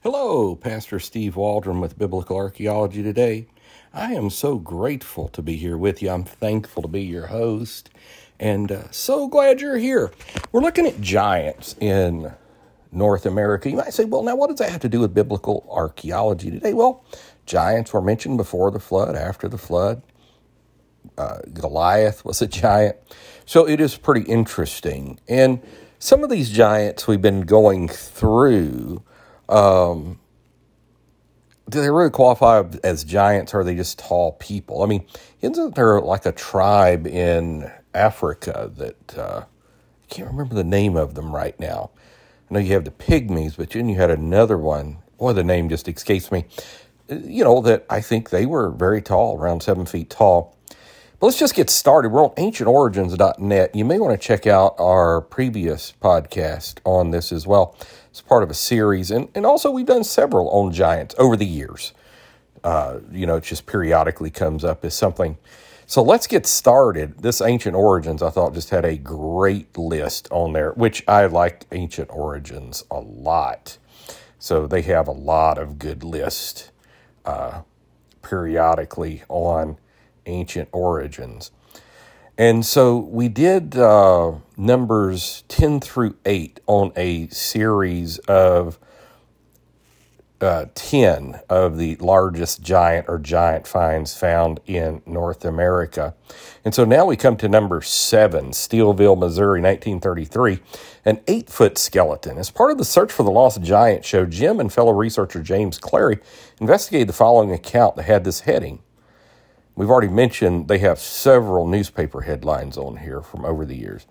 Hello, Pastor Steve Waldron with Biblical Archaeology today. I am so grateful to be here with you. I'm thankful to be your host and uh, so glad you're here. We're looking at giants in North America. You might say, well, now what does that have to do with biblical archaeology today? Well, giants were mentioned before the flood, after the flood. Uh, Goliath was a giant. So it is pretty interesting. And some of these giants we've been going through um, do they really qualify as giants or are they just tall people? I mean, isn't there like a tribe in Africa that uh, I can't remember the name of them right now? I know you have the pygmies, but then you had another one. Boy, the name just escapes me. Uh, you know, that I think they were very tall, around seven feet tall. But let's just get started. We're on ancientorigins.net. You may want to check out our previous podcast on this as well. It's part of a series. And, and also, we've done several on giants over the years. Uh, you know, it just periodically comes up as something. So let's get started. This Ancient Origins, I thought, just had a great list on there, which I like Ancient Origins a lot. So they have a lot of good lists uh, periodically on ancient origins. And so we did uh, numbers 10 through 8 on a series of uh, 10 of the largest giant or giant finds found in North America. And so now we come to number 7, Steelville, Missouri, 1933, an eight foot skeleton. As part of the search for the lost giant show, Jim and fellow researcher James Clary investigated the following account that had this heading We've already mentioned they have several newspaper headlines on here from over the years,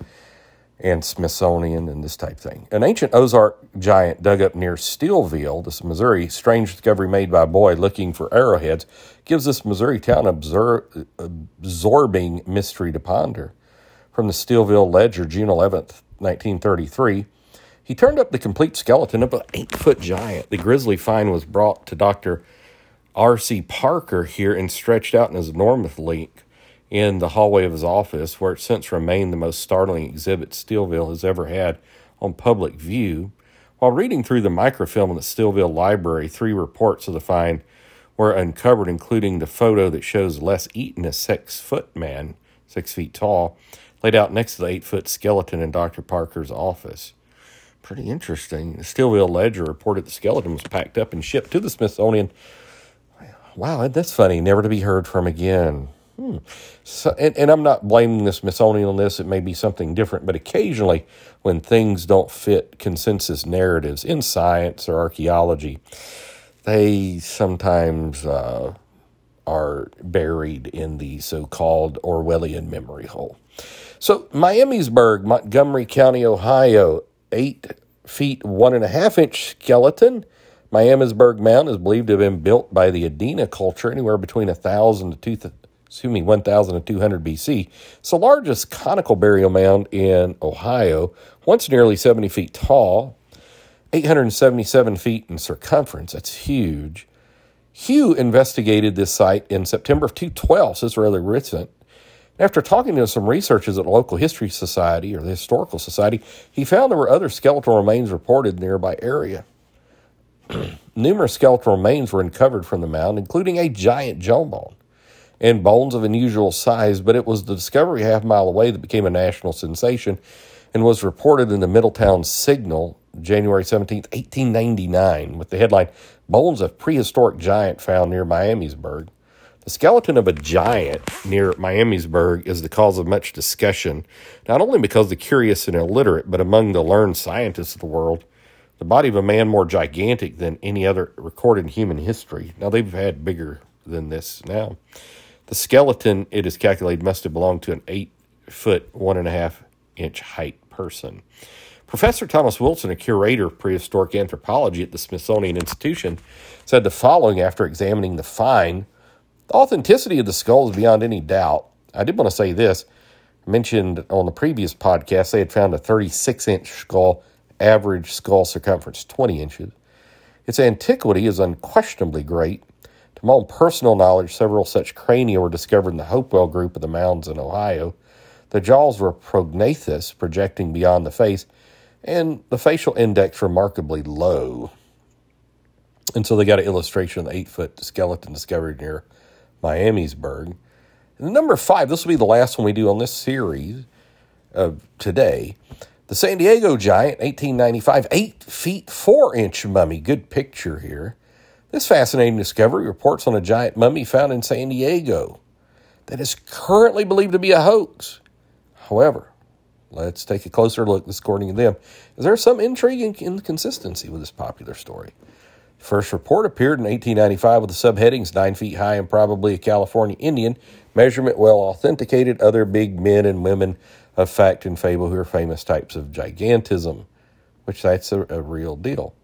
and Smithsonian and this type thing. An ancient Ozark giant dug up near Steelville, this Missouri, strange discovery made by a boy looking for arrowheads, gives this Missouri town absor- absorbing mystery to ponder. From the Steelville Ledger, June 11th, 1933, he turned up the complete skeleton of an eight foot giant. The grisly find was brought to Dr. R.C. Parker here and stretched out in his enormous length in the hallway of his office, where it since remained the most startling exhibit Steelville has ever had on public view. While reading through the microfilm in the Steelville Library, three reports of the find were uncovered, including the photo that shows Les Eaton, a six foot man, six feet tall, laid out next to the eight foot skeleton in Dr. Parker's office. Pretty interesting. The Steelville Ledger reported the skeleton was packed up and shipped to the Smithsonian wow, that's funny, never to be heard from again. Hmm. So, and, and, I'm not blaming the Smithsonian on this. It may be something different, but occasionally, when things don't fit consensus narratives in science or archaeology, they sometimes uh, are buried in the so called Orwellian memory hole. So, Miamisburg, Montgomery County, Ohio, eight feet, one and a half inch skeleton Miamisburg Mound is believed to have been built by the Adena culture anywhere between 1,000 to 2, excuse me, 1,200 BC. It's the largest conical burial mound in Ohio, once nearly 70 feet tall, 877 feet in circumference. That's huge. Hugh investigated this site in September of 2012, so it's rather recent. After talking to some researchers at the local history society or the historical society, he found there were other skeletal remains reported in the nearby area. Numerous skeletal remains were uncovered from the mound, including a giant jawbone and bones of unusual size, but it was the discovery half mile away that became a national sensation and was reported in the Middletown Signal January 17, 1899, with the headline Bones of Prehistoric Giant Found Near Miamisburg. The skeleton of a giant near Miamisburg is the cause of much discussion, not only because the curious and illiterate, but among the learned scientists of the world the body of a man more gigantic than any other recorded in human history. Now, they've had bigger than this now. The skeleton, it is calculated, must have belonged to an eight foot, one and a half inch height person. Professor Thomas Wilson, a curator of prehistoric anthropology at the Smithsonian Institution, said the following after examining the find The authenticity of the skull is beyond any doubt. I did want to say this. I mentioned on the previous podcast they had found a 36 inch skull average skull circumference, 20 inches. Its antiquity is unquestionably great. To my own personal knowledge, several such crania were discovered in the Hopewell group of the mounds in Ohio. The jaws were prognathous, projecting beyond the face, and the facial index remarkably low. And so they got an illustration of the eight foot skeleton discovered near Miamisburg. And number five, this will be the last one we do on this series of today. The San Diego Giant, 1895, 8 feet 4 inch mummy. Good picture here. This fascinating discovery reports on a giant mummy found in San Diego that is currently believed to be a hoax. However, let's take a closer look, this according to them. Is there some intrigue and inconsistency with this popular story? First report appeared in 1895 with the subheadings 9 feet high and probably a California Indian, measurement well authenticated, other big men and women of fact and fable who are famous types of gigantism, which that's a, a real deal.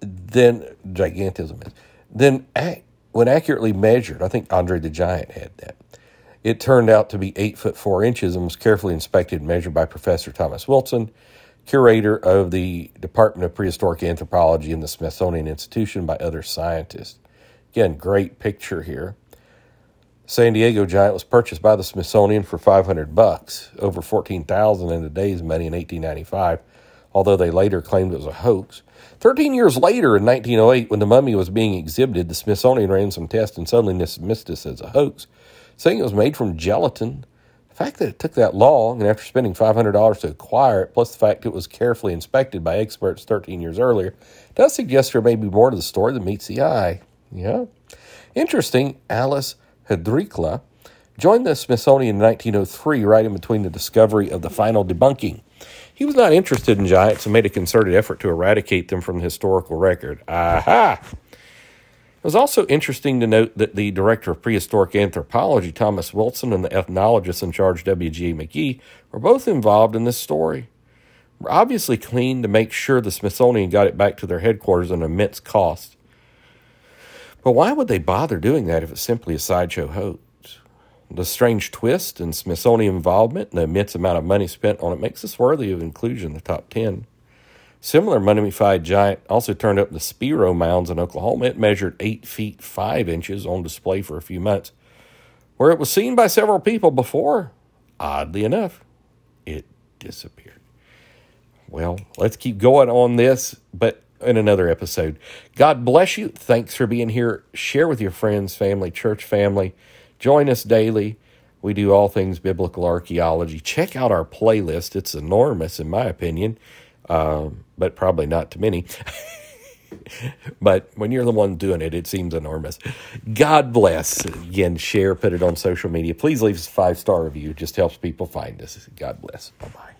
Then, gigantism is. Then, when accurately measured, I think Andre the Giant had that. It turned out to be eight foot four inches and was carefully inspected and measured by Professor Thomas Wilson, curator of the Department of Prehistoric Anthropology in the Smithsonian Institution, by other scientists. Again, great picture here. San Diego Giant was purchased by the Smithsonian for 500 bucks, over 14,000 in today's money in 1895, although they later claimed it was a hoax. 13 years later, in 1908, when the mummy was being exhibited, the Smithsonian ran some tests and suddenly dismissed this as a hoax, saying it was made from gelatin. The fact that it took that long, and after spending $500 to acquire it, plus the fact it was carefully inspected by experts 13 years earlier, does suggest there may be more to the story than meets the eye. Yeah. Interesting, Aleš Hrdlička, joined the Smithsonian in 1903, right in between the discovery of the final debunking. He was not interested in giants and made a concerted effort to eradicate them from the historical record. Aha! It was also interesting to note that the director of prehistoric anthropology, Thomas Wilson, and the ethnologist in charge, W.G. McGee, were both involved in this story. Obviously keen to make sure the Smithsonian got it back to their headquarters at an immense cost. But why would they bother doing that if it's simply a sideshow hoax? The strange twist and Smithsonian involvement and the immense amount of money spent on it makes this worthy of inclusion in the top 10. Similar mummified giant also turned up the Spiro Mounds in Oklahoma. It measured 8 feet 5 inches on display for a few months, where it was seen by several people before. Oddly enough, it disappeared. Well, let's keep going on this, but in another episode. God bless you. Thanks for being here. Share with your friends, family, church family. Join us daily. We do all things biblical archaeology. Check out our playlist. It's enormous, in my opinion, um, but probably not to many. but when you're the one doing it, it seems enormous. God bless. Again, share, put it on social media. Please leave us a five star review. It just helps people find us. God bless. Bye bye.